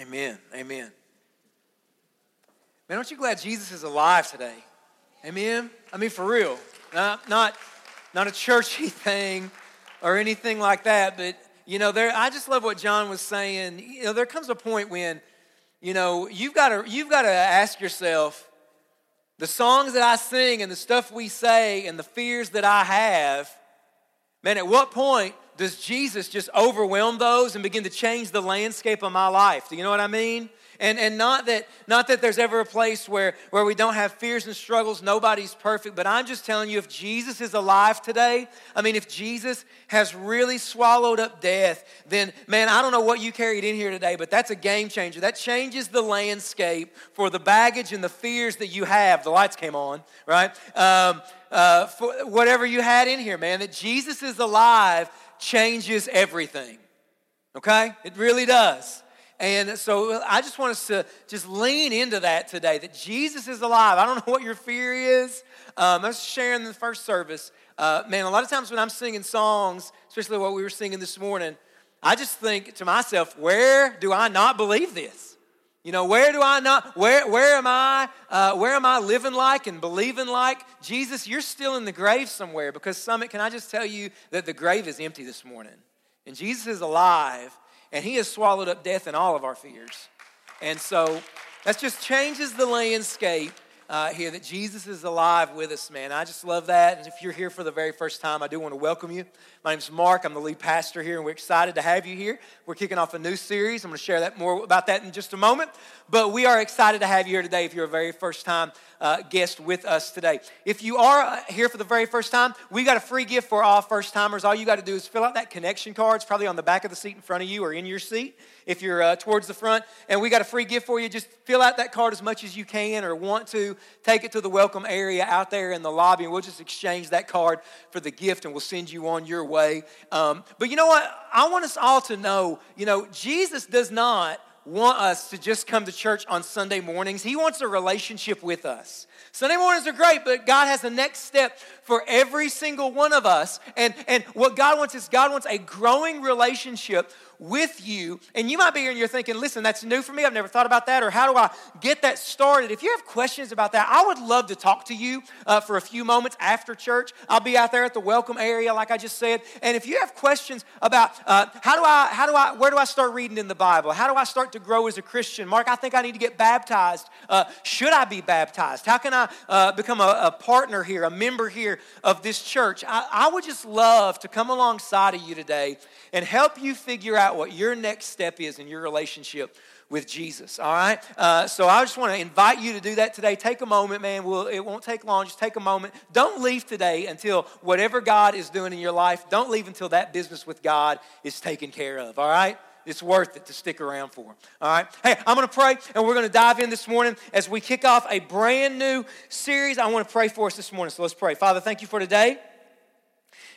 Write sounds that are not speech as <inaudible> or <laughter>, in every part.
Amen. Amen. Man, aren't you glad Jesus is alive today? Amen. I mean, for real. Not, not, not a churchy <laughs> thing or anything like that, but you know, there. I just love what John was saying. You know, there comes a point when, you know, you've got to you've got to ask yourself, the songs that I sing and the stuff we say and the fears that I have, man, at what point does Jesus just overwhelm those and begin to change the landscape of my life? Do you know what I mean? And, and not, that, not that there's ever a place where, where we don't have fears and struggles, nobody's perfect, but I'm just telling you if Jesus is alive today, I mean, if Jesus has really swallowed up death, then man, I don't know what you carried in here today, but that's a game changer. That changes the landscape for the baggage and the fears that you have. The lights came on, right? Um, uh, for whatever you had in here, man, that Jesus is alive changes everything. Okay? It really does. And so I just want us to just lean into that today that Jesus is alive. I don't know what your fear is. Um, I was sharing in the first service. Uh, man, a lot of times when I'm singing songs, especially what we were singing this morning, I just think to myself, where do I not believe this? You know, where do I not, where, where am I, uh, where am I living like and believing like? Jesus, you're still in the grave somewhere because Summit, can I just tell you that the grave is empty this morning? And Jesus is alive and he has swallowed up death and all of our fears. And so that just changes the landscape uh, here that Jesus is alive with us, man. I just love that. And if you're here for the very first time, I do want to welcome you. My name's Mark. I'm the lead pastor here, and we're excited to have you here. We're kicking off a new series. I'm going to share that more about that in just a moment. But we are excited to have you here today if you're a very first time uh, guest with us today. If you are uh, here for the very first time, we got a free gift for all first timers. All you got to do is fill out that connection card. It's probably on the back of the seat in front of you or in your seat if you're uh, towards the front. And we got a free gift for you. Just fill out that card as much as you can or want to. Take it to the welcome area out there in the lobby, and we'll just exchange that card for the gift and we'll send you on your way. Um, but you know what? I want us all to know, you know, Jesus does not want us to just come to church on Sunday mornings. He wants a relationship with us. Sunday mornings are great, but God has the next step for every single one of us. And, and what God wants is God wants a growing relationship with you. And you might be here and you're thinking, listen, that's new for me. I've never thought about that. Or how do I get that started? If you have questions about that, I would love to talk to you uh, for a few moments after church. I'll be out there at the welcome area, like I just said. And if you have questions about uh, how do I, how do I, where do I start reading in the Bible? How do I start to grow as a Christian? Mark, I think I need to get baptized. Uh, should I be baptized? How can I uh, become a, a, partner here, a member here of this church? I, I would just love to come alongside of you today and help you figure out what your next step is in your relationship with Jesus. All right. Uh, so I just want to invite you to do that today. Take a moment, man. We'll, it won't take long. Just take a moment. Don't leave today until whatever God is doing in your life. Don't leave until that business with God is taken care of. All right. It's worth it to stick around for. All right. Hey, I'm going to pray, and we're going to dive in this morning as we kick off a brand new series. I want to pray for us this morning. So let's pray. Father, thank you for today.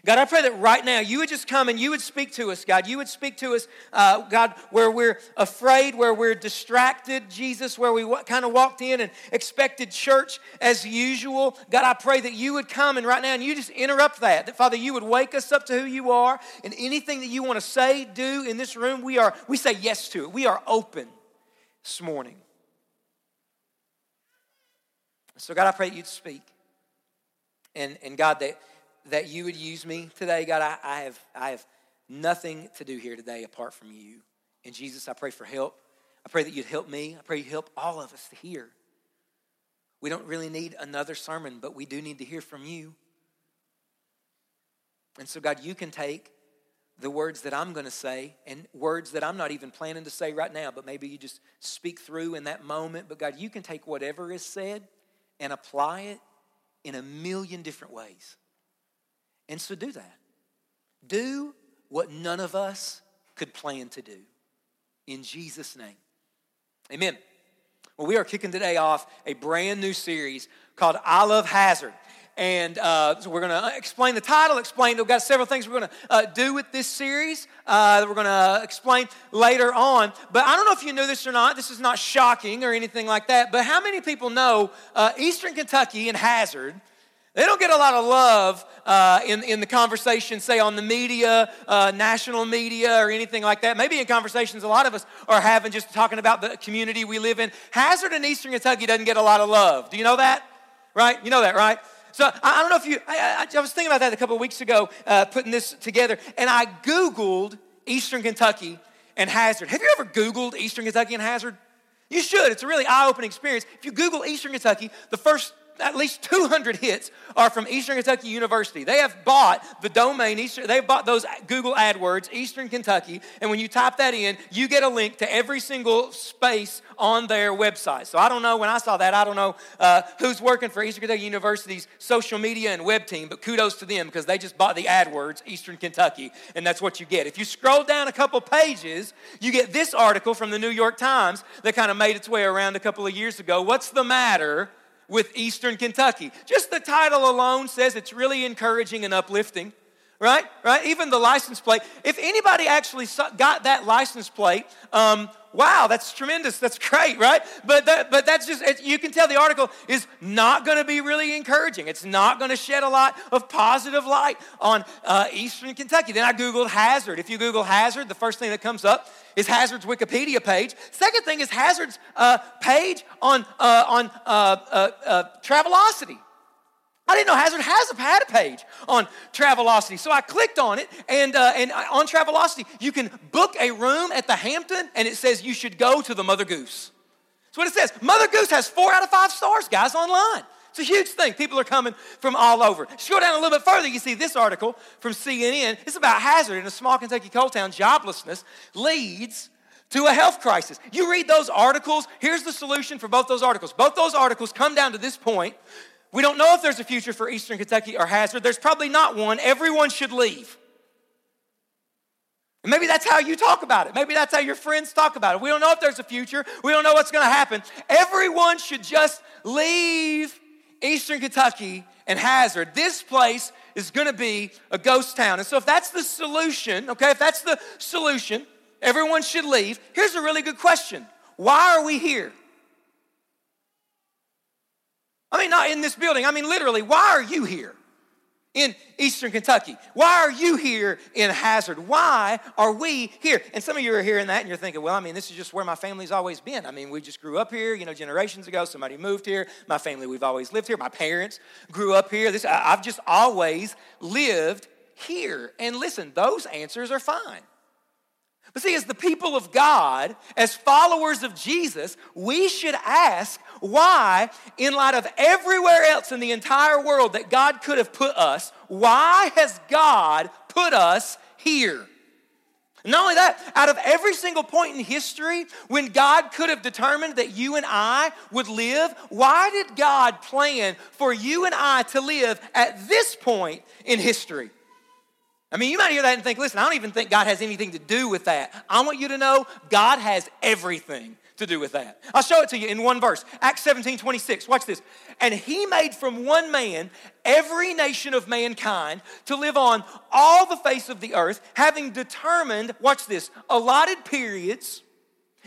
God, I pray that right now you would just come and you would speak to us, God. You would speak to us, uh, God, where we're afraid, where we're distracted, Jesus, where we w- kind of walked in and expected church as usual. God, I pray that you would come and right now and you just interrupt that. That, Father, you would wake us up to who you are and anything that you want to say, do in this room, we are, we say yes to it. We are open this morning. So, God, I pray that you'd speak. And, and God, that that you would use me today. God, I, I, have, I have nothing to do here today apart from you. And Jesus, I pray for help. I pray that you'd help me. I pray you help all of us to hear. We don't really need another sermon, but we do need to hear from you. And so, God, you can take the words that I'm going to say and words that I'm not even planning to say right now, but maybe you just speak through in that moment. But God, you can take whatever is said and apply it in a million different ways. And so do that. Do what none of us could plan to do. In Jesus' name. Amen. Well, we are kicking today off a brand new series called I Love Hazard. And uh, so we're going to explain the title, explain, we've got several things we're going to uh, do with this series uh, that we're going to explain later on. But I don't know if you knew this or not. This is not shocking or anything like that. But how many people know uh, Eastern Kentucky and Hazard They don't get a lot of love uh, in, in the conversation, say on the media, uh, national media, or anything like that. Maybe in conversations a lot of us are having just talking about the community we live in. Hazard in Eastern Kentucky doesn't get a lot of love. Do you know that? Right? You know that, right? So I, I don't know if you, I, I, I, was thinking about that a couple of weeks ago, uh, putting this together, and I Googled Eastern Kentucky and Hazard. Have you ever Googled Eastern Kentucky and Hazard? You should. It's a really eye opening experience. If you Google Eastern Kentucky, the first at least 200 hits are from Eastern Kentucky University. They have bought the domain, Eastern, they've bought those Google AdWords, Eastern Kentucky, and when you type that in, you get a link to every single space on their website. So I don't know, when I saw that, I don't know uh, who's working for Eastern Kentucky University's social media and web team, but kudos to them because they just bought the AdWords, Eastern Kentucky, and that's what you get. If you scroll down a couple pages, you get this article from the New York Times that kind of made its way around a couple of years ago. What's the matter? With Eastern Kentucky. Just the title alone says it's really encouraging and uplifting, right? Right? Even the license plate. If anybody actually got that license plate, um, wow, that's tremendous. That's <laughs> great, right? But that, but that's just it, you can tell the article is not going to be really encouraging. It's not going to shed a lot of positive light on uh, Eastern Kentucky. Then I googled Hazard. If you Google Hazard, the first thing that comes up is Hazard's Wikipedia page. Second thing is Hazard's uh, page on, uh, on uh, uh, uh, Travelocity. I didn't know Hazard has a, had a page on Travelocity. So I clicked on it, and, uh, and on Travelocity, you can book a room at the Hampton, and it says you should go to the Mother Goose. That's what it says. Mother Goose has four out of five stars, guys, online. It's a huge thing. People are coming from all over. Scroll down a little bit further, you see this article from CNN. It's about Hazard in a small Kentucky coal town. Joblessness leads to a health crisis. You read those articles, here's the solution for both those articles. Both those articles come down to this point. We don't know if there's a future for Eastern Kentucky or Hazard. There's probably not one. Everyone should leave. And maybe that's how you talk about it. Maybe that's how your friends talk about it. We don't know if there's a future. We don't know what's going to happen. Everyone should just leave Eastern Kentucky and Hazard, this place is going to be a ghost town. And so, if that's the solution, okay, if that's the solution, everyone should leave. Here's a really good question Why are we here? I mean, not in this building, I mean, literally, why are you here? in Eastern Kentucky? Why are you here in Hazard? Why are we here? And some of you are hearing that and you're thinking, well, I mean, this is just where my family's always been. I mean, we just grew up here, you know, generations ago. Somebody moved here. My family, we've always lived here. My parents grew up here. This, I've just always lived here. And listen, those answers are fine. But see, as the people of God, as followers of Jesus, we should ask why, in light of everywhere else in the entire world that God could have put us, why has God put us here? Not only that, out of every single point in history when God could have determined that you and I would live, why did God plan for you and I to live at this point in history? I mean, you might hear that and think, listen, I don't even think God has anything to do with that. I want you to know God has everything to do with that. I'll show it to you in one verse. Acts 17 26. Watch this. And he made from one man every nation of mankind to live on all the face of the earth, having determined, watch this, allotted periods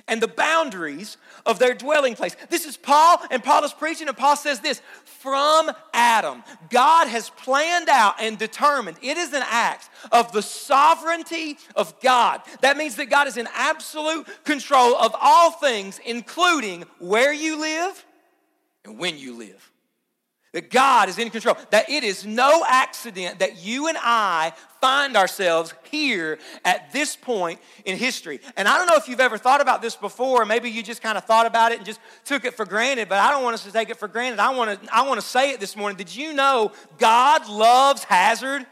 and the boundaries of their dwelling place. This is Paul, and Paul is preaching, and Paul says this from Adam, God has planned out and determined. It is an act of the sovereignty of God. That means that God is in absolute control of all things, including where you live and when you live that God is in control, that it is no accident that you and I find ourselves here at this point in history. And I don't know if you've ever thought about this before, maybe you just kind of thought about it and just took it for granted, but I don't want us to take it for granted. I want to, I want to say it this morning. Did you know God loves Hazard?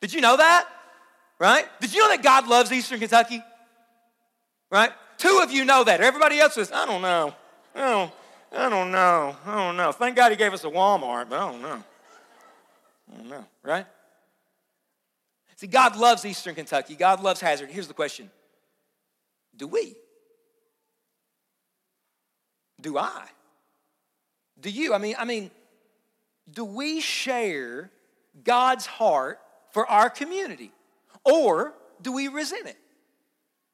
Did you know that? Right? Did you know that God loves Eastern Kentucky? Right? Two of you know that. Everybody else says, I don't know. I don't I don't know. I don't know. Thank God he gave us a Walmart, but I don't know. I don't know, right? See, God loves Eastern Kentucky. God loves Hazard. Here's the question Do we? Do I? Do you? I mean, I mean, do we share God's heart for our community? Or do we resent it?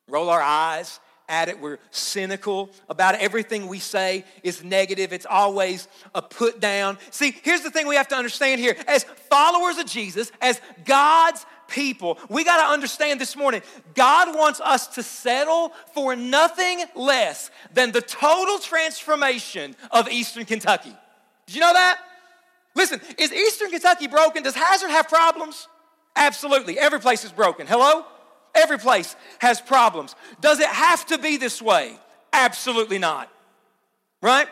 Roll our eyes, at it. We're cynical about it. Everything we say is negative. It's always a put down. See, here's the thing we have to understand here. As followers of Jesus, as God's people, we got to understand this morning God wants us to settle for nothing less than the total transformation of Eastern Kentucky. Did you know that? Listen, is Eastern Kentucky broken? Does Hazard have problems? Absolutely. Every place is broken. Hello? Every place has problems. Does it have to be this way? Absolutely not. Right?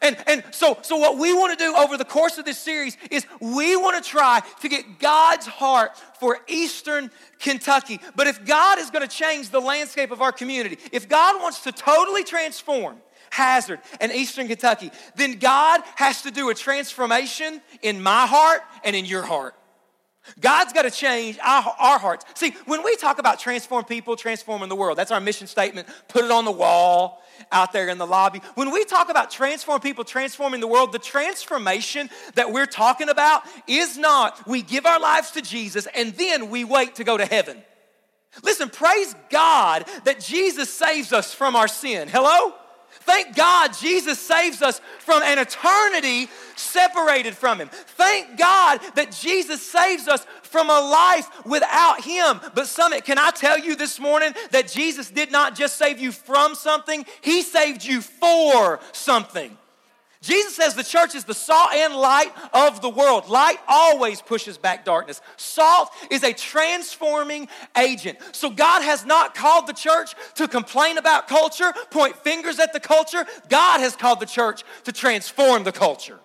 And, and so, so, what we want to do over the course of this series is we want to try to get God's heart for Eastern Kentucky. But if God is going to change the landscape of our community, if God wants to totally transform Hazard and Eastern Kentucky, then God has to do a transformation in my heart and in your heart. God's got to change our, our, hearts. See, when we talk about transform people, transforming the world, that's our mission statement. Put it on the wall out there in the lobby. When we talk about transform people, transforming the world, the transformation that we're talking about is not we give our lives to Jesus and then we wait to go to heaven. Listen, praise God that Jesus saves us from our sin. Hello? Thank God Jesus saves us from an eternity separated from Him. Thank God that Jesus saves us from a life without Him. But Summit, can I tell you this morning that Jesus did not just save you from something, He saved you for something. Jesus says the church is the salt and light of the world. Light always pushes back darkness. Salt is a transforming agent. So God has not called the church to complain about culture, point fingers at the culture. God has called the church to transform the culture.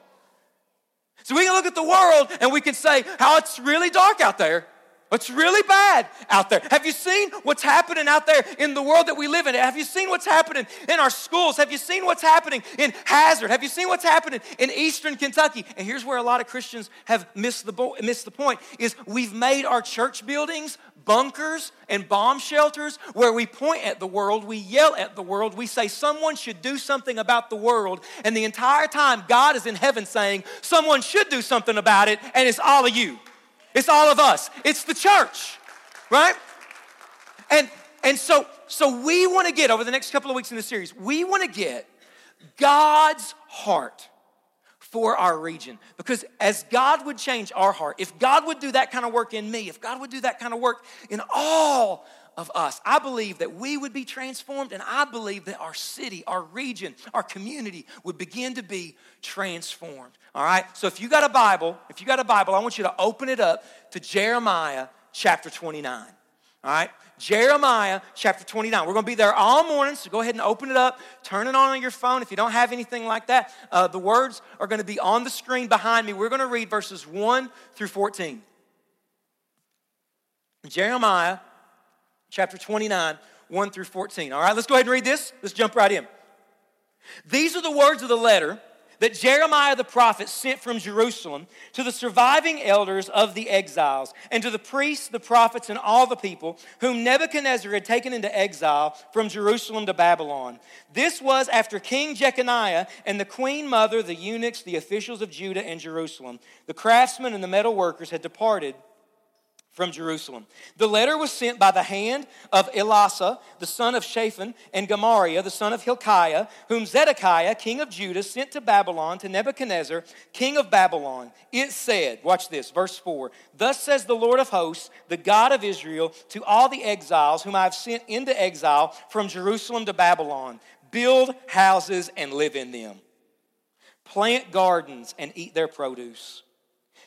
So we can look at the world and we can say how it's really dark out there. It's really bad out there. Have you seen what's happening out there in the world that we live in? Have you seen what's happening in our schools? Have you seen what's happening in Hazard? Have you seen what's happening in Eastern Kentucky? And here's where a lot of Christians have missed the, bo- missed the point is we've made our church buildings bunkers and bomb shelters where we point at the world, we yell at the world, we say someone should do something about the world, and the entire time God is in heaven saying someone should do something about it, and it's all of you. It's all of us. It's the church, right? And and so so we want to get over the next couple of weeks in the series, we want to get God's heart for our region. Because as God would change our heart, if God would do that kind of work in me, if God would do that kind of work in all of us, I believe that we would be transformed, and I believe that our city, our region, our community would begin to be transformed. All right? So if you got a Bible, if you got a Bible, I want you to open it up to Jeremiah chapter 29. All right? Jeremiah chapter 29. We're going to be there all morning, so go ahead and open it up. Turn it on on your phone. If you don't have anything like that, uh, the words are going to be on the screen behind me. We're going to read verses 1 through 14. Jeremiah chapter 29, 1 through 14. All right, let's go ahead and read this. Let's jump right in. These are the words of the letter that Jeremiah the prophet sent from Jerusalem to the surviving elders of the exiles, and to the priests, the prophets, and all the people whom Nebuchadnezzar had taken into exile from Jerusalem to Babylon. This was after King Jeconiah and the queen mother, the eunuchs, the officials of Judah and Jerusalem, the craftsmen and the metal workers had departed from Jerusalem. The letter was sent by the hand of Elasah, the son of Shaphan, and Gemariah, the son of Hilkiah, whom Zedekiah, king of Judah, sent to Babylon to Nebuchadnezzar, king of Babylon. It said, watch this, verse 4 Thus says the Lord of hosts, the God of Israel, to all the exiles whom I have sent into exile from Jerusalem to Babylon build houses and live in them, plant gardens and eat their produce.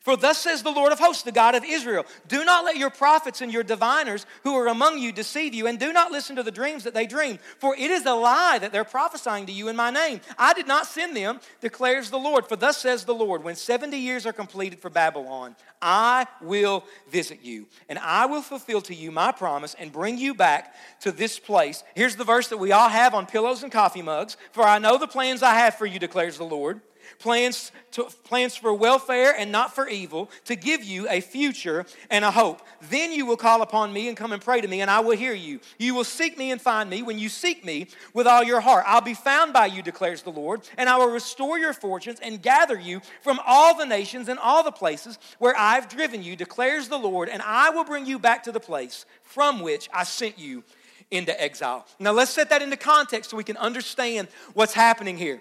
For thus says the Lord of hosts, the God of Israel Do not let your prophets and your diviners who are among you deceive you, and do not listen to the dreams that they dream. For it is a lie that they're prophesying to you in my name. I did not send them, declares the Lord. For thus says the Lord When 70 years are completed for Babylon, I will visit you, and I will fulfill to you my promise and bring you back to this place. Here's the verse that we all have on pillows and coffee mugs For I know the plans I have for you, declares the Lord plans, to, plans for welfare and not for evil, to give you a future and a hope. Then you will call upon me and come and pray to me, and I will hear you. You will seek me and find me when you seek me with all your heart. I'll be found by you, declares the Lord, and I will restore your fortunes and gather you from all the nations and all the places where I've driven you, declares the Lord, and I will bring you back to the place from which I sent you into exile. Now, let's set that into context so we can understand what's happening here.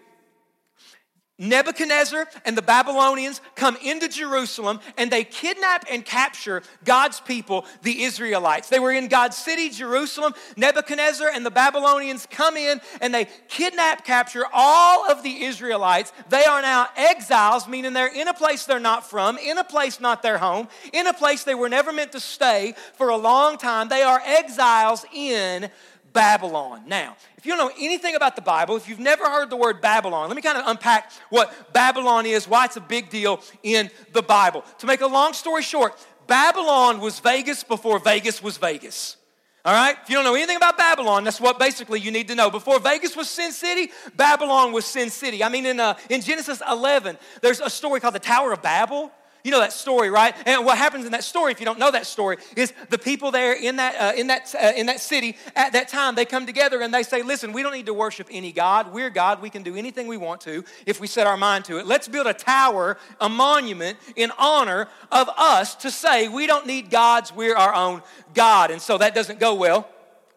Nebuchadnezzar and the Babylonians come into Jerusalem and they kidnap and capture God's people, the Israelites. They were in God's city, Jerusalem. Nebuchadnezzar and the Babylonians come in and they kidnap, capture all of the Israelites. They are now exiles, meaning they're in a place they're not from, in a place not their home, in a place they were never meant to stay for a long time. They are exiles in Babylon. Now, if you don't know anything about the Bible, if you've never heard the word Babylon, let me kind of unpack what Babylon is, why it's a big deal in the Bible. To make a long story short, Babylon was Vegas before Vegas was Vegas. All right? If you don't know anything about Babylon, that's what basically you need to know. Before Vegas was Sin City, Babylon was Sin City. I mean, in, uh, in Genesis 11, there's a story called the Tower of Babel. You know that story, right? And what happens in that story, if you don't know that story, is the people there in that, uh, in, that, uh, in that city at that time, they come together and they say, listen, we don't need to worship any God. We're God. We can do anything we want to if we set our mind to it. Let's build a tower, a monument in honor of us to say we don't need gods. We're our own God. And so that doesn't go well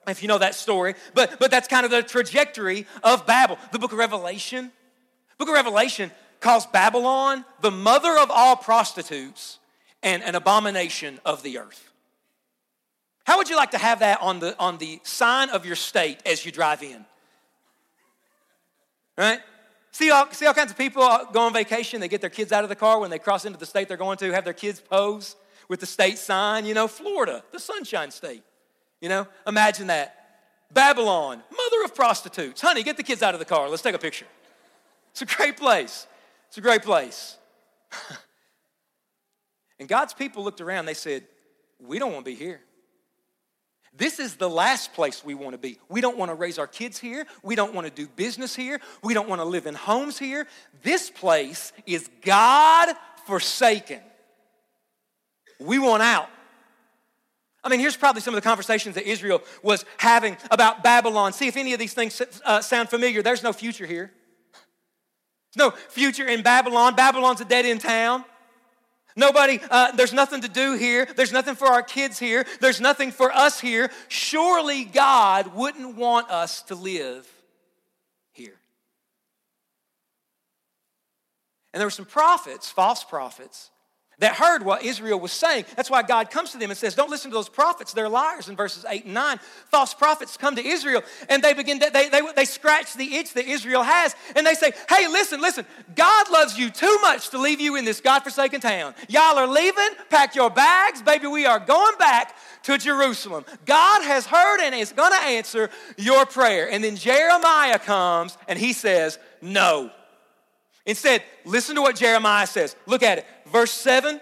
if you know that story. But, but that's kind of the trajectory of Babel. The book of Revelation, book of Revelation calls Babylon the mother of all prostitutes and an abomination of the earth. How would you like to have that on the, on the sign of your state as you drive in? Right? See all, see all kinds of people go on vacation, they get their kids out of the car when they cross into the state they're going to, have their kids pose with the state sign, you know, Florida, the sunshine state. You know, imagine that. Babylon, mother of prostitutes. Honey, get the kids out of the car. Let's take a picture. It's a great place. It's a great place. <laughs> and God's people looked around, they said, We don't want to be here. This is the last place we want to be. We don't want to raise our kids here. We don't want to do business here. We don't want to live in homes here. This place is God forsaken. We want out. I mean, here's probably some of the conversations that Israel was having about Babylon. See if any of these things uh, sound familiar. There's no future here. There's no future in Babylon. Babylon's a dead end town. Nobody, uh, there's nothing to do here. There's nothing for our kids here. There's nothing for us here. Surely God wouldn't want us to live here. And there were some prophets, false prophets, that heard what Israel was saying. That's why God comes to them and says, Don't listen to those prophets. They're liars in verses 8 and 9. False prophets come to Israel and they begin to, they, they, they scratch the itch that Israel has and they say, Hey, listen, listen, God loves you too much to leave you in this God-forsaken town. Y'all are leaving, pack your bags, baby, we are going back to Jerusalem. God has heard and is going to answer your prayer. And then Jeremiah comes and he says, No. Instead, listen to what Jeremiah says. Look at it. Verse 7,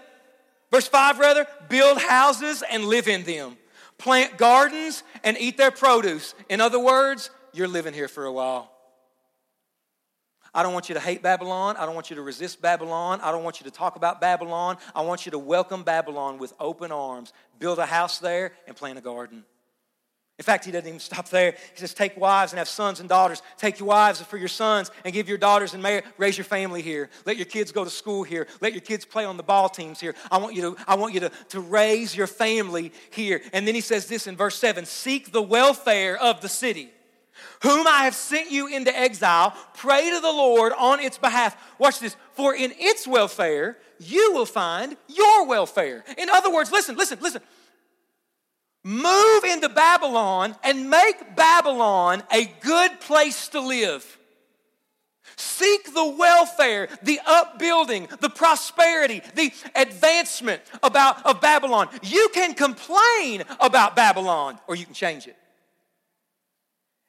verse 5 rather, build houses and live in them. Plant gardens and eat their produce. In other words, you're living here for a while. I don't want you to hate Babylon. I don't want you to resist Babylon. I don't want you to talk about Babylon. I want you to welcome Babylon with open arms. Build a house there and plant a garden. In fact, he doesn't even stop there. He says, Take wives and have sons and daughters. Take your wives for your sons and give your daughters and marry, raise your family here. Let your kids go to school here. Let your kids play on the ball teams here. I want you to, I want you to, to raise your family here. And then he says this in verse 7 Seek the welfare of the city whom I have sent you into exile, pray to the Lord on its behalf. Watch this. For in its welfare, you will find your welfare. In other words, listen, listen, listen move into Babylon and make Babylon a good place to live. Seek the welfare, the upbuilding, the prosperity, the advancement about, of Babylon. You can complain about Babylon or you can change it.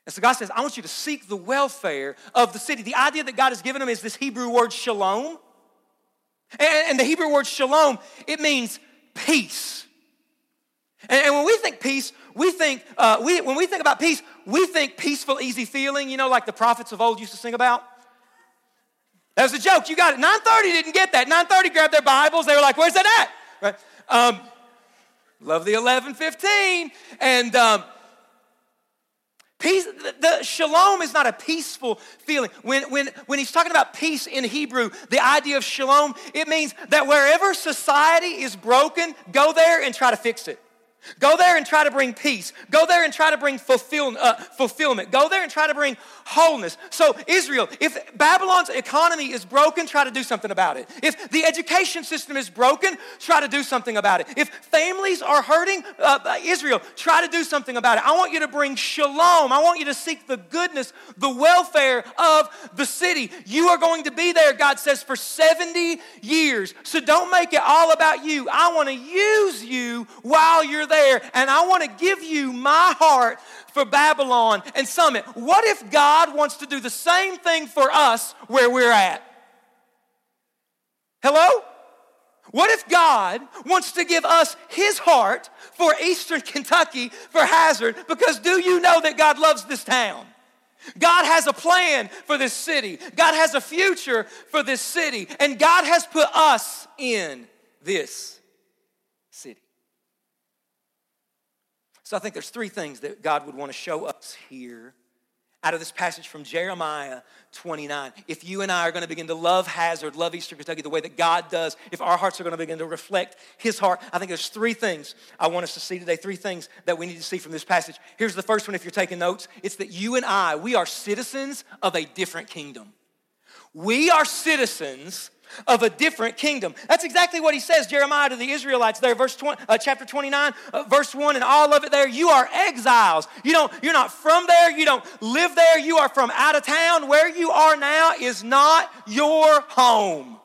And so God says, I want you to seek the welfare of the city. The idea that God has given them is this Hebrew word shalom. And, the Hebrew word shalom, it means peace. And, and when we think peace, we think, uh, we, when we think about peace, we think peaceful, easy feeling, you know, like the prophets of old used to sing about. That was a joke. You got it. 930 didn't get that. 930 grabbed their Bibles. They were like, where's that at? Right? Um, love the 1115. And um, peace, the, the shalom is not a peaceful feeling. When, when, when he's talking about peace in Hebrew, the idea of shalom, it means that wherever society is broken, go there and try to fix it. Go there and try to bring peace. Go there and try to bring fulfill, uh, fulfillment. Go there and try to bring wholeness. So, Israel, if Babylon's economy is broken, try to do something about it. If the education system is broken, try to do something about it. If families are hurting, uh, uh Israel, try to do something about it. I want you to bring shalom. I want you to seek the goodness, the welfare of the city. You are going to be there, God says, for 70 years. So, don't make it all about you. I want to use you while you're there, and I want to give you my heart for Babylon and Summit. What if God wants to do the same thing for us where we're at? Hello? What if God wants to give us his heart for Eastern <laughs> Kentucky, for Hazard? Because do you know that God loves this town? God has a plan for this city. God has a future for this city. And God has put us in this So I think there's three things that God would want to show us here out of this passage from Jeremiah 29. If you and I are going to begin to love Hazard, love Eastern Kentucky the way that God does, if our hearts are going to begin to reflect His heart, I think there's three things I want us to see today, three things that we need to see from this passage. Here's the first one if you're taking notes it's that you and I, we are citizens of a different kingdom. We are citizens of a different kingdom. That's exactly what he says, Jeremiah, to the Israelites there, verse 20, uh, chapter 29, uh, verse 1, and all of it there. You are exiles. You don't, you're not from there. You don't live there. You are from out of town. Where you are now is not your home.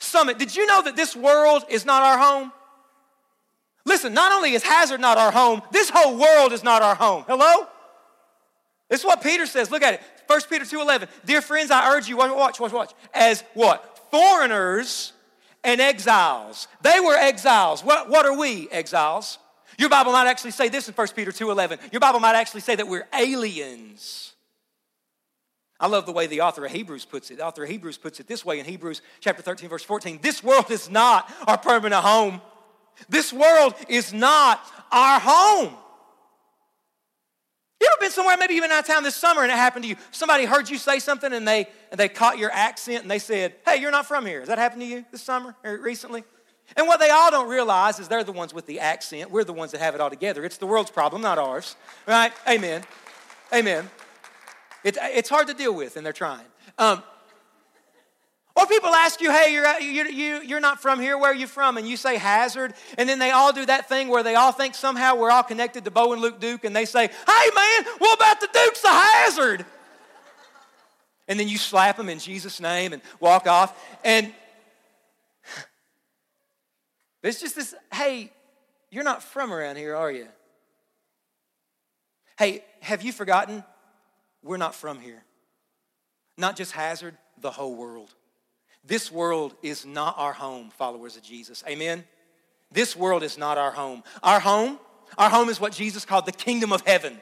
Summit, did you know that this world is not our home? Listen, not only is Hazard not our home, this whole world is not our home. Hello? This is what Peter says. Look at it. 1 Peter 2.11. Dear friends, I urge you, watch, watch, watch, watch, as what? Foreigners and exiles. They were exiles. What, what are we, exiles? Your Bible might actually say this in 1 Peter 2.11. Your Bible might actually say that we're aliens. I love the way the author of Hebrews puts it. The author of Hebrews puts it this way in Hebrews chapter 13, verse 14. This world is not our permanent home. This world is not our home. You ever been somewhere, maybe even out of town this summer, and it happened to you? Somebody heard you say something and they and they caught your accent and they said, Hey, you're not from here. Has that happened to you this summer or recently? And what they all don't realize is they're the ones with the accent. We're the ones that have it all together. It's the world's problem, not ours. Right? Amen. Amen. It's, it's hard to deal with, and they're trying. Um, or people ask you, hey, you're, uh, you, you, you're not from here, where are you from? And you say Hazard. And then they all do that thing where they all think somehow we're all connected to Bo and Luke Duke. And they say, hey, man, what about the Dukes of Hazzard? And then you slap them in Jesus' name and walk off. And it's just this, hey, you're not from around here, are you? Hey, have you forgotten? We're not from here. Not just Hazard, the whole world. This world is not our home, followers of Jesus. Amen? This world is not our home. Our home, our home is what Jesus called the kingdom of heaven.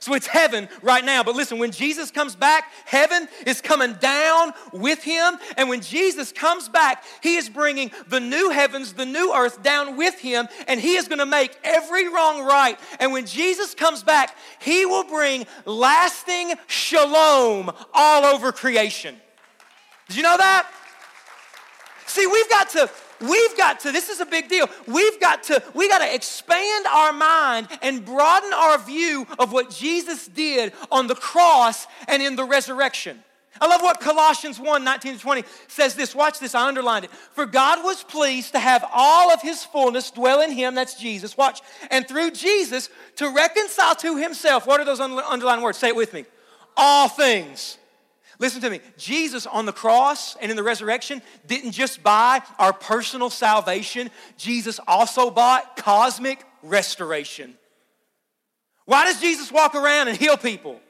So it's heaven right now. But listen, when Jesus comes back, heaven is coming down with him. And when Jesus comes back, he is bringing the new heavens, the new earth down with him. And he is going to make every wrong right. And when Jesus comes back, he will bring lasting shalom all over creation. Did you know that? See, we've got to we've got to this is a big deal. We've got to we got to expand our mind and broaden our view of what jesus did on the cross and in the resurrection. I love what colossians 1 19 to 20 says this. Watch this i underlined it. For god was pleased to have all of his fullness dwell in him that's jesus watch and through jesus to reconcile to himself what are those underlined words? Say it with me. All things Listen to me. Jesus on the cross and in the resurrection didn't just buy our personal salvation, Jesus also bought cosmic restoration. Why does Jesus walk around and heal people?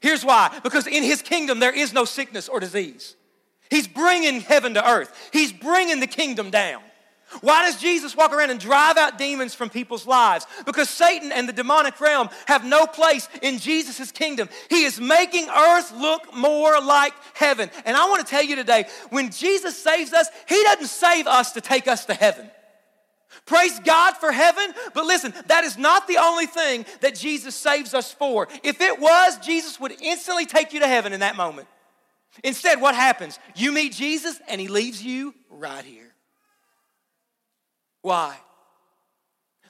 Here's why because in his kingdom there is no sickness or disease. He's bringing heaven to earth, he's bringing the kingdom down. Why does Jesus walk around and drive out demons from people's lives? Because Satan and the demonic realm have no place in Jesus' kingdom. He is making earth look more like heaven. And I want to tell you today when Jesus saves us, He doesn't save us to take us to heaven. Praise God for heaven, but listen, that is not the only thing that Jesus saves us for. If it was, Jesus would instantly take you to heaven in that moment. Instead, what happens? You meet Jesus and He leaves you right here. Why?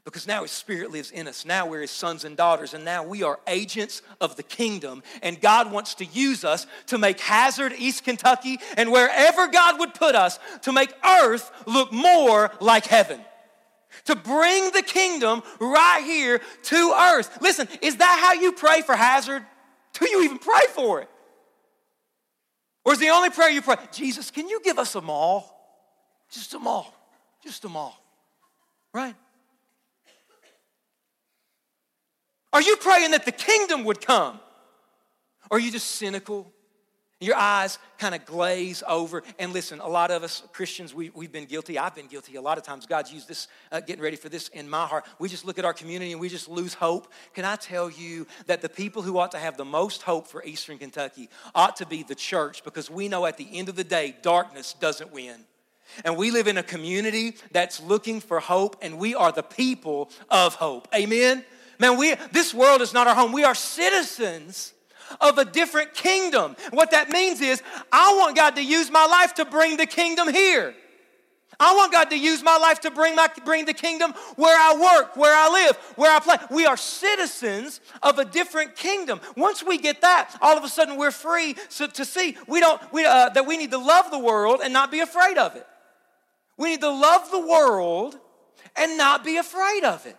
Because now His Spirit lives in us. Now we're His sons and daughters, and now we are agents of the kingdom. And God wants to use us to make Hazard, East Kentucky, and wherever God would put us to make earth look more like heaven. To bring the kingdom right here to earth. Listen, is that how you pray for Hazard? Do you even pray for it? Or is the only prayer you pray, Jesus, can you give us a mall? Just a mall. Just a mall right? Are you praying that the kingdom would come? Or are you just cynical? Your eyes kind of glaze over. And listen, a lot of us Christians, we, we've been guilty. I've been guilty. A lot of times, God's used this, uh, getting ready for this in my heart. We just look at our community and we just lose hope. Can I tell you that the people who ought to have the most hope for Eastern Kentucky ought to be the church because we know at the end of the day, darkness doesn't win. And we live in a community that's looking for hope, and we are the people of hope. Amen? Man, we, this world is not our home. We are citizens of a different kingdom. What that means is, I want God to use my life to bring the kingdom here. I want God to use my life to bring, my, bring the kingdom where I work, where I live, where I play. We are citizens of a different kingdom. Once we get that, all of a sudden we're free so, to see we don't, we, uh, that we need to love the world and not be afraid of it. We need to love the world and not be afraid of it.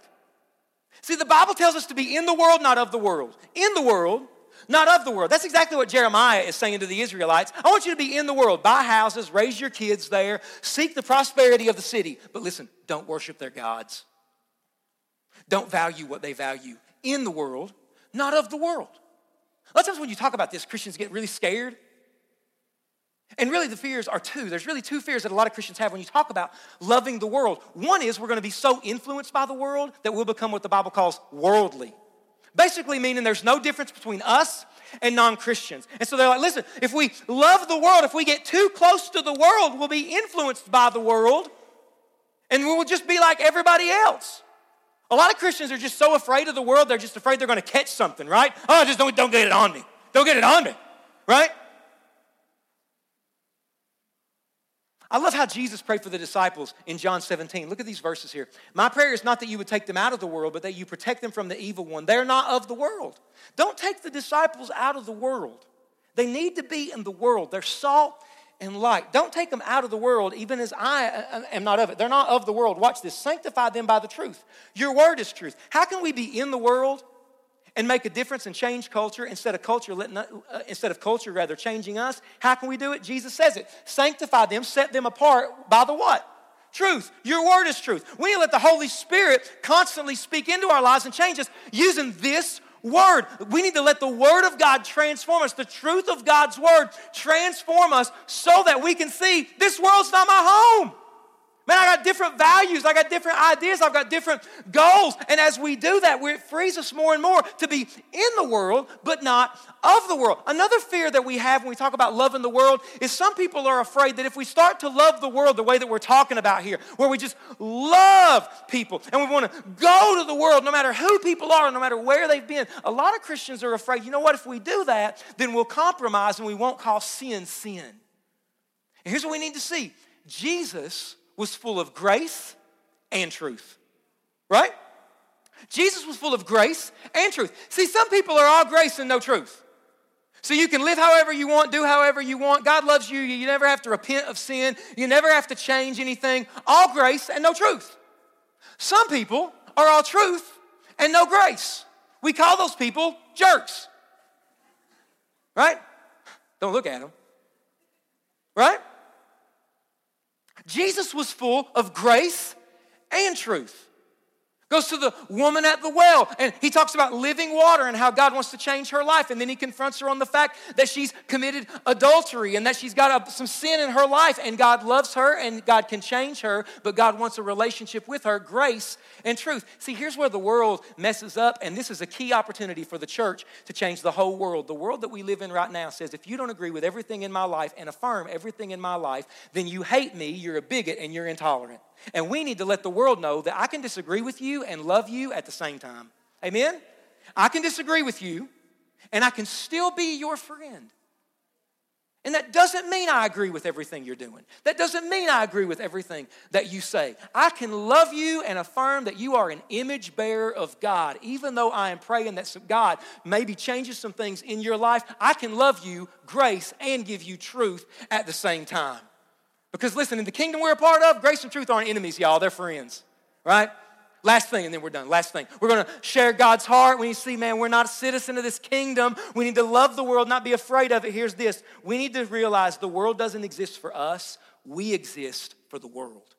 See, the Bible tells us to be in the world, not of the world. In the world, not of the world. That's exactly what Jeremiah is saying to the Israelites. I want you to be in the world, buy houses, raise your kids there, seek the prosperity of the city. But listen, don't worship their gods. Don't value what they value in the world, not of the world. A lot of times when you talk about this, Christians get really scared and really, the fears are two. There's really two fears that a lot of Christians have when you talk about loving the world. One is we're going to be so influenced by the world that we'll become what the Bible calls worldly. Basically, meaning there's no difference between us and non Christians. And so they're like, listen, if we love the world, if we get too close to the world, we'll be influenced by the world and we'll just be like everybody else. A lot of Christians are just so afraid of the world, they're just afraid they're going to catch something, right? Oh, just don't, don't get it on me. Don't get it on me, right? I love how Jesus prayed for the disciples in John 17. Look at these verses here. My prayer is not that you would take them out of the world, but that you protect them from the evil one. They're not of the world. Don't take the disciples out of the world. They need to be in the world. They're salt and light. Don't take them out of the world, even as I uh, am not of it. They're not of the world. Watch this. Sanctify them by the truth. Your word is truth. How can we be in the world and make a difference and change culture instead of culture uh, instead of culture rather changing us how can we do it? Jesus says it. Sanctify them set them apart by the what? Truth. Your word is truth. We need to let the holy spirit constantly speak into our lives and change us using this word. We need to let the word of god transform us the truth of god's word transform us so that we can see this world's not my home Man, I got different values. I got different ideas. I've got different goals. And as we do that, it frees us more and more to be in the world, but not of the world. Another fear that we have when we talk about loving the world is some people are afraid that if we start to love the world the way that we're talking about here, where we just love people and we want to go to the world no matter who people are, no matter where they've been, a lot of Christians are afraid, you know what, if we do that, then we'll compromise and we won't call sin sin. And here's what we need to see Jesus was full of grace and truth. Right? Jesus was full of grace and truth. See, some people are all grace and no truth. So you can live however you want, do however you want. God loves you. You never have to repent of sin. You never have to change anything. All grace and no truth. Some people are all truth and no grace. We call those people jerks. Right? Don't look at them. Right? Jesus was full of grace and truth. Goes to the woman at the well, and he talks about living water and how God wants to change her life. And then he confronts her on the fact that she's committed adultery and that she's got a, some sin in her life, and God loves her and God can change her, but God wants a relationship with her, grace and truth. See, here's where the world messes up, and this is a key opportunity for the church to change the whole world. The world that we live in right now says if you don't agree with everything in my life and affirm everything in my life, then you hate me, you're a bigot, and you're intolerant. And we need to let the world know that I can disagree with you and love you at the same time. Amen? I can disagree with you and I can still be your friend. And that doesn't mean I agree with everything you're doing. That doesn't mean I agree with everything that you say. I can love you and affirm that you are an image bearer of God. Even though I am praying that God maybe changes some things in your life, I can love you, grace, and give you truth at the same time. Because listen, in the kingdom we're a part of, grace and truth aren't enemies, y'all. They're friends, right? Last thing, and then we're done. Last thing. We're going to share God's heart. When you see, man, we're not a citizen of this kingdom. We need to love the world, not be afraid of it. Here's this we need to realize the world doesn't exist for us, we exist for the world.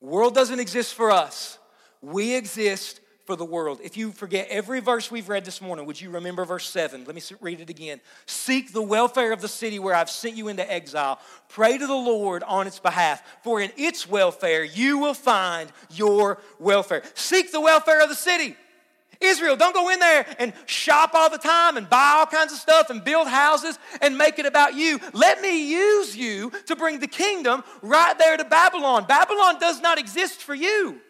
World doesn't exist for us, we exist for the world. If you forget every verse we've read this morning, would you remember verse 7? Let me read it again. Seek the welfare of the city where I've sent you into exile. Pray to the Lord on its behalf, for in its welfare you will find your welfare. Seek the welfare of the city. Israel, don't go in there and shop all the time and buy all kinds of stuff and build houses and make it about you. Let me use you to bring the kingdom right there to Babylon. Babylon does not exist for you.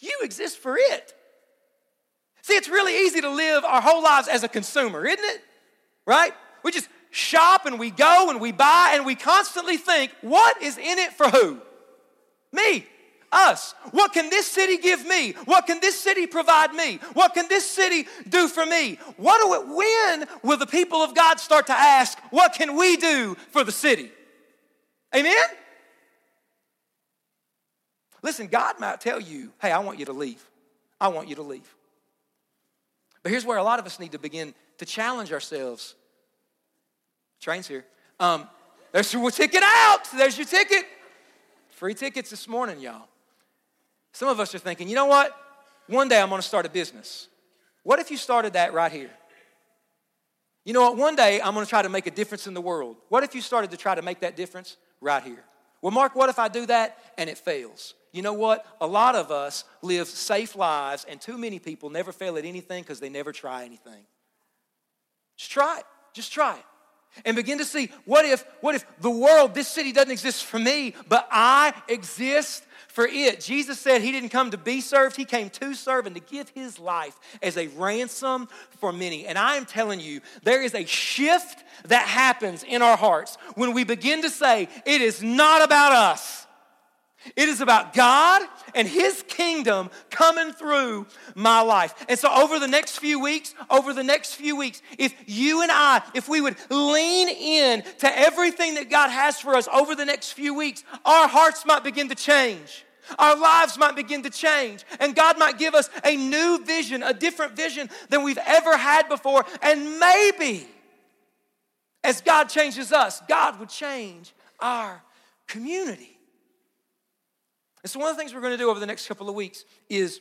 You exist for it. See, it's really easy to live our whole lives as a consumer, isn't it? Right? We just shop and we go and we buy and we constantly think, what is in it for who? Me. Us. What can this city give me? What can this city provide me? What can this city do for me? What do it, when will the people of God start to ask, what can we do for the city? Amen? Listen, God might tell you, hey, I want you to leave. I want you to leave. But here's where a lot of us need to begin to challenge ourselves. Train's here. Um, there's your ticket out. There's your ticket. Free tickets this morning, y'all. Some of us are thinking, you know what? One day I'm going to start a business. What if you started that right here? You know what? One day I'm going to try to make a difference in the world. What if you started to try to make that difference right here? Well, Mark, what if I do that and it fails? You know what? A lot of us live safe lives, and too many people never fail at anything because they never try anything. Just try it. Just try it. And begin to see what if, what if the world, this city doesn't exist for me, but I exist for it. Jesus said he didn't come to be served, he came to serve and to give his life as a ransom for many. And I am telling you, there is a shift that happens in our hearts when we begin to say, it is not about us. It is about God and His kingdom coming through my life. And so, over the next few weeks, over the next few weeks, if you and I, if we would lean in to everything that God has for us over the next few weeks, our hearts might begin to change. Our lives might begin to change, and God might give us a new vision, a different vision than we've ever had before. And maybe as God changes us, God would change our community. And so, one of the things we're going to do over the next couple of weeks is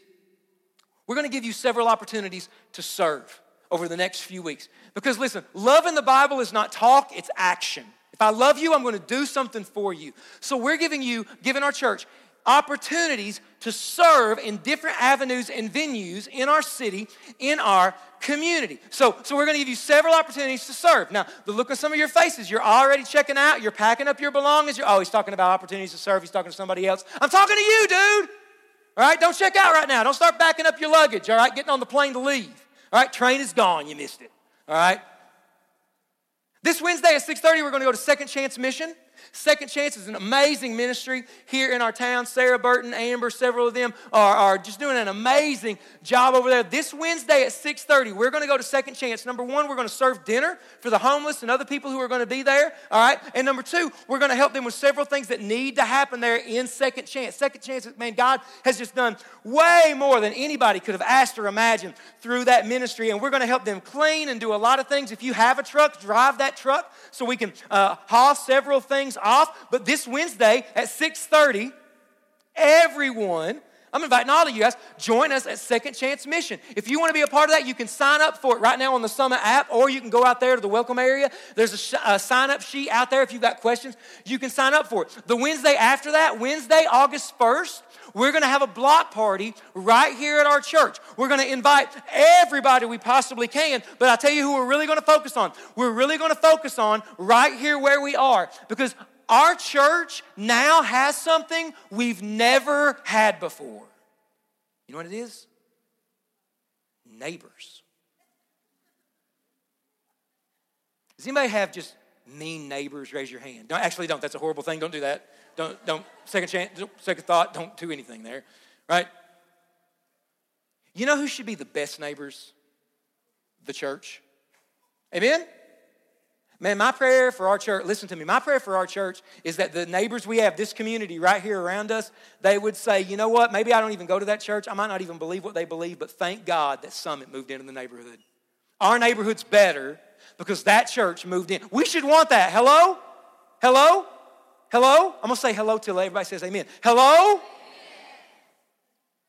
we're going to give you several opportunities to serve over the next few weeks. Because listen, love in the Bible is not talk, it's action. If I love you, I'm going to do something for you. So, we're giving you, giving our church, opportunities to serve in different avenues and venues in our city, in our community. So, so we're going to give you several opportunities to serve. Now, the look on some of your faces, you're already checking out, you're packing up your belongings. You're, oh, he's talking about opportunities to serve. He's talking to somebody else. I'm talking to you, dude. All right, don't check out right now. Don't start backing up your luggage. All right, getting on the plane to leave. All right, train is gone. You missed it. All right. This Wednesday at 6:30, we're going to go to Second Chance Mission. Second Chance is an amazing ministry here in our town. Sarah Burton, Amber, several of them are, are just doing an amazing job over there. This Wednesday at 6:30, we're going to go to Second Chance. Number one, we're going to serve dinner for the homeless and other people who are going to be there. All right. And number two, we're going to help them with several things that need to happen there in Second Chance. Second Chance, man, God has just done way more than anybody could have asked or imagined through that ministry. And we're going to help them clean and do a lot of things. If you have a truck, drive that truck so we can uh, haul several things off. But this Wednesday at 6:30, everyone I'm inviting all of you guys, join us at Second Chance Mission. If you want to be a part of that, you can sign up for it right now on the Summit app, or you can go out there to the welcome area. There's a, sh- a sign up sheet out there if you've got questions. You can sign up for it. The Wednesday after that, Wednesday, August 1st, we're going to have a block party right here at our church. We're going to invite everybody we possibly can, but I'll tell you who we're really going to focus on. We're really going to focus on right here where we are because our church now has something we've never had before. You know what it is? Neighbors. Does anybody have just mean neighbors? Raise your hand. Don't, actually, don't. That's a horrible thing. Don't do that. Don't, don't, second chance, second thought, don't do anything there, right? You know who should be the best neighbors? The church. Amen? Man, my prayer for our church, listen to me, my prayer for our church is that the neighbors we have, this community right here around us, they would say, you know what, maybe I don't even go to that church. I might not even believe what they believe, but thank God that Summit moved into the neighborhood. Our neighborhood's better because that church moved in. We should want that. Hello? Hello? Hello? I'm going to say hello till everybody says amen. Hello?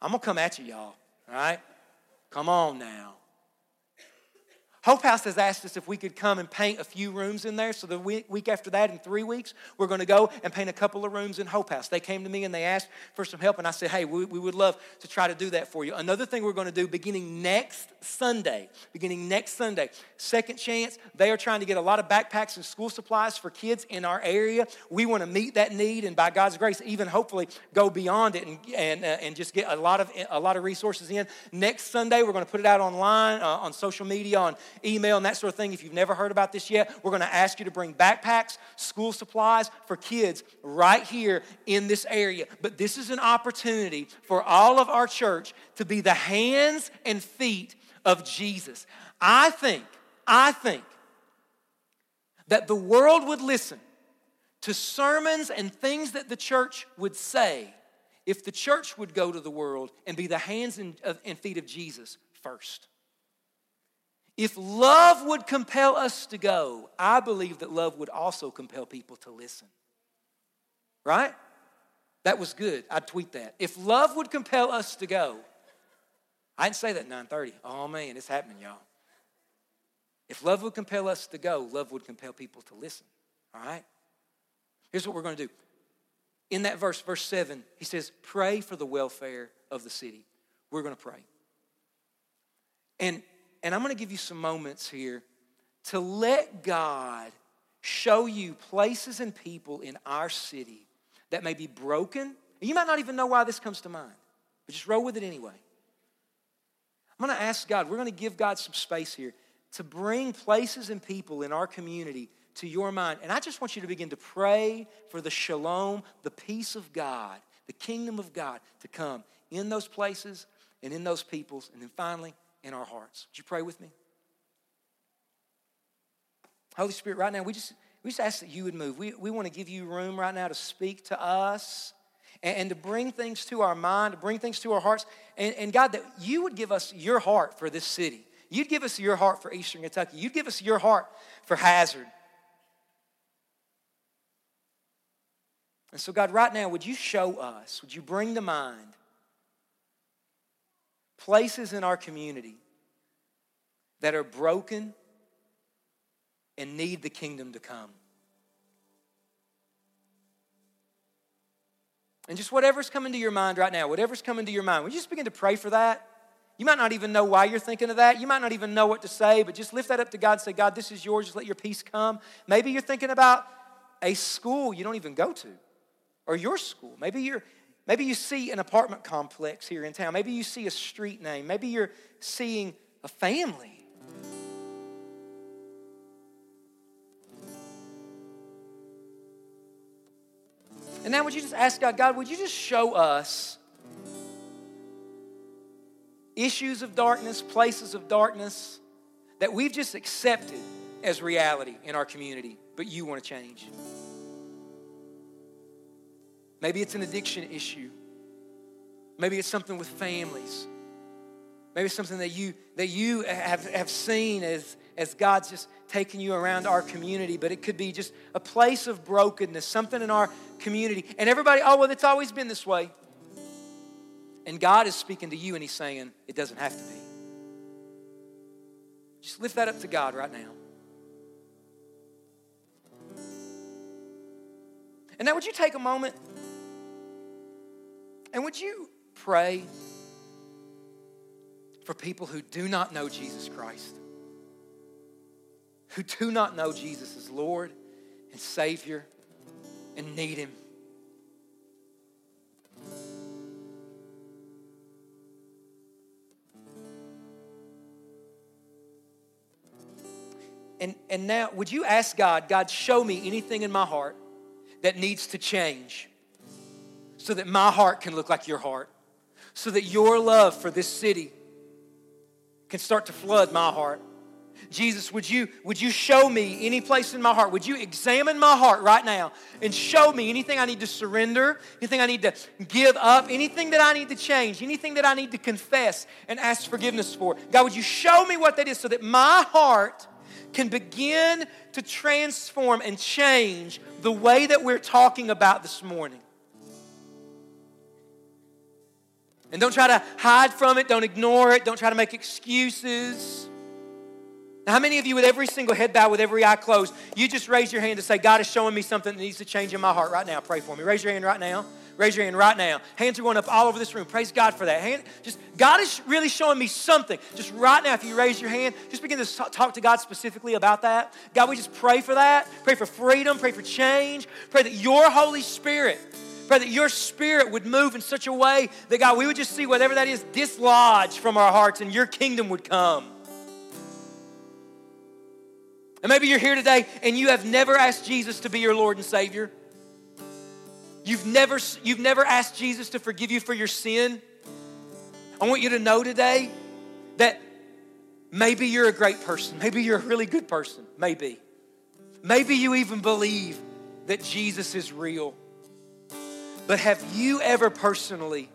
I'm going to come at you, y'all. All right? Come on now. Hope House has asked us if we could come and paint a few rooms in there. So the week, week after that, in three weeks, we're going to go and paint a couple of rooms in Hope House. They came to me and they asked for some help, and I said, hey, we, we would love to try to do that for you. Another thing we're going to do beginning next Sunday, beginning next Sunday, Second Chance, they are trying to get a lot of backpacks and school supplies for kids in our area. We want to meet that need, and by God's grace, even hopefully go beyond it and, and, uh, and just get a lot, of, a lot of resources in. Next Sunday, we're going to put it out online, uh, on social media, on email and that sort of thing. If you've never heard about this yet, we're going to ask you to bring backpacks, school supplies for kids right here in this area. But this is an opportunity for all of our church to be the hands and feet of Jesus. I think, I think that the world would listen to sermons and things that the church would say if the church would go to the world and be the hands and, feet of Jesus first. If love would compel us to go, I believe that love would also compel people to listen. Right? That was good. I'd tweet that. If love would compel us to go, I didn't say that 9:30. Oh man, it's happening, y'all. If love would compel us to go, love would compel people to listen. All right? Here's what we're going to do. In that verse, verse 7, he says, Pray for the welfare of the city. We're going to pray. And and I'm going to give you some moments here to let God show you places and people in our city that may be broken. You might not even know why this comes to mind, but just roll with it anyway. I'm going to ask God, we're going to give God some space here to bring places and people in our community to your mind. And I just want you to begin to pray for the shalom, the peace of God, the kingdom of God to come in those places and in those peoples. And then finally, in our hearts. Would you pray with me? Holy Spirit, right now, we just, we just ask that you would move. We, we want to give you room right now to speak to us and, and to bring things to our mind, to bring things to our hearts. And, and God, that you would give us your heart for this city. You'd give us your heart for Eastern Kentucky. You'd give us your heart for Hazard. And so, God, right now, would you show us, would you bring to mind places in our community that are broken and need the kingdom to come. And just whatever's coming to your mind right now, whatever's coming to your mind, would you just begin to pray for that? You might not even know why you're thinking of that. You might not even know what to say, but just lift that up to God and say, God, this is yours. Just let your peace come. Maybe you're thinking about a school you don't even go to, or your school. Maybe you're Maybe you see an apartment complex here in town. Maybe you see a street name. Maybe you're seeing a family. And now, would you just ask God, God, would you just show us issues of darkness, places of darkness that we've just accepted as reality in our community, but you want to change? Maybe it's an addiction issue. Maybe it's something with families. Maybe it's something that you that you have, have seen as, as God's just taking you around our community, but it could be just a place of brokenness, something in our community. And everybody, oh well, it's always been this way. And God is speaking to you and He's saying, it doesn't have to be. Just lift that up to God right now. And now, would you take a moment and would you pray for people who do not know Jesus Christ, who do not know Jesus as Lord and Savior and need Him? And, and now, would you ask God, God, show me anything in my heart that needs to change so that my heart can look like your heart, so that your love for this city can start to flood my heart. Jesus, would you, would you show me any place in my heart? Would you examine my heart right now and show me anything I need to surrender, anything I need to give up, anything that I need to change, anything that I need to confess and ask forgiveness for? God, would you show me what that is so that my heart can begin to transform and change the way that we're talking about this morning. And don't try to hide from it, don't ignore it, don't try to make excuses. Now, how many of you, with every single head bowed, with every eye closed, you just raise your hand to say, God is showing me something that needs to change in my heart right now? Pray for me. Raise your hand right now. Raise your hand right now. Hands are going up all over this room. Praise God for that. Hand, just God is really showing me something. Just right now, if you raise your hand, just begin to talk to God specifically about that. God, we just pray for that. Pray for freedom. Pray for change. Pray that your Holy Spirit, pray that your Spirit would move in such a way that God, we would just see whatever that is dislodged from our hearts, and your kingdom would come. And maybe you're here today and you have never asked Jesus to be your Lord and Savior. You've never, you've never asked Jesus to forgive you for your sin. I want you to know today that maybe you're a great person. Maybe you're a really good person. Maybe. Maybe you even believe that Jesus is real. But have you ever personally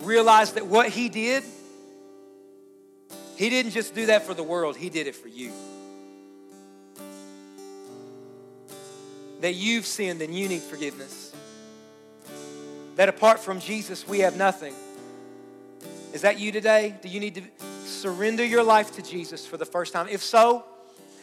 realized that what he did, he didn't just do that for the world, he did it for you? that you've sinned and you need forgiveness. That apart from Jesus, we have nothing. Is that you today? Do you need to surrender your life to Jesus for the first time? If so,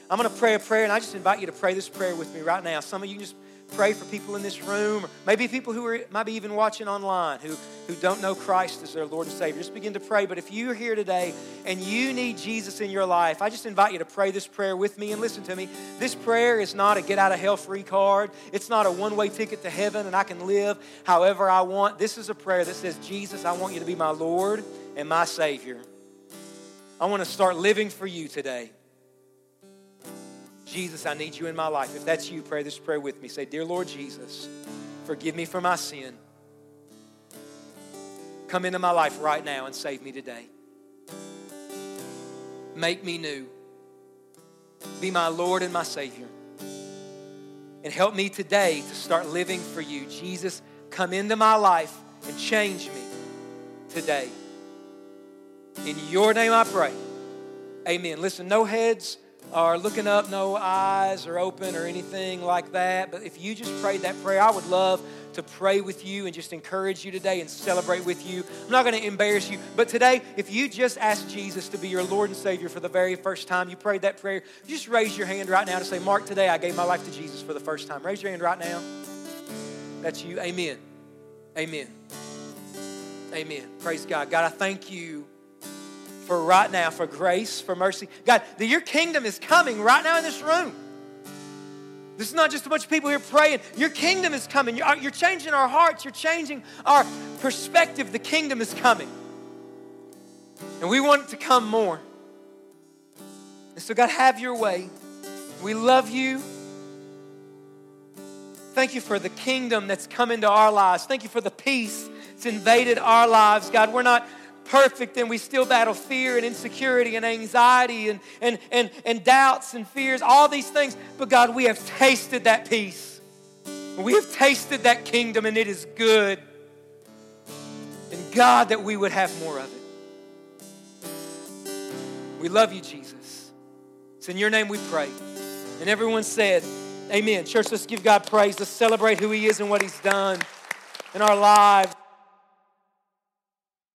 I'm going to pray a prayer, and I just invite you to pray this prayer with me right now. Some of you just pray for people in this room, or maybe people who are maybe even watching online who, who don't know Christ as their Lord and Savior. Just begin to pray. But if you're here today and you need Jesus in your life, I just invite you to pray this prayer with me and listen to me. This prayer is not a get out of hell free card, it's not a one way ticket to heaven and I can live however I want. This is a prayer that says, Jesus, I want you to be my Lord and my Savior. I want to start living for you today. Jesus, I need you in my life. If that's you, pray this prayer with me. Say, Dear Lord Jesus, forgive me for my sin. Come into my life right now and save me today. Make me new. Be my Lord and my Savior. And help me today to start living for you. Jesus, come into my life and change me today. In your name I pray. Amen. Listen, no heads are looking up, no eyes are open or anything like that. But if you just prayed that prayer, I would love to pray with you and just encourage you today and celebrate with you. I'm not going to embarrass you, but today, if you just asked Jesus to be your Lord and Savior for the very first time, you prayed that prayer, just raise your hand right now to say, Mark, today I gave my life to Jesus for the first time. Raise your hand right now. That's you. Amen. Amen. Amen. Praise God. God, I thank you for right now, for grace, for mercy. God, that your kingdom is coming right now in this room. This is not just a bunch of people here praying. Your kingdom is coming. You're, you're changing our hearts. You're changing our perspective. The kingdom is coming. And we want it to come more. And so, God, have your way. We love you. Thank you for the kingdom that's come into our lives. Thank you for the peace that's invaded our lives. God, we're not perfect and we still battle fear and insecurity and anxiety and, and, and, and doubts and fears, all these things. But God, we have tasted that peace. We have tasted that kingdom and it is good. And God, that we would have more of it. We love you, Jesus. It's in your name we pray. And everyone said, Amen. Church, let's give God praise. Let's celebrate who He is and what He's done in our lives.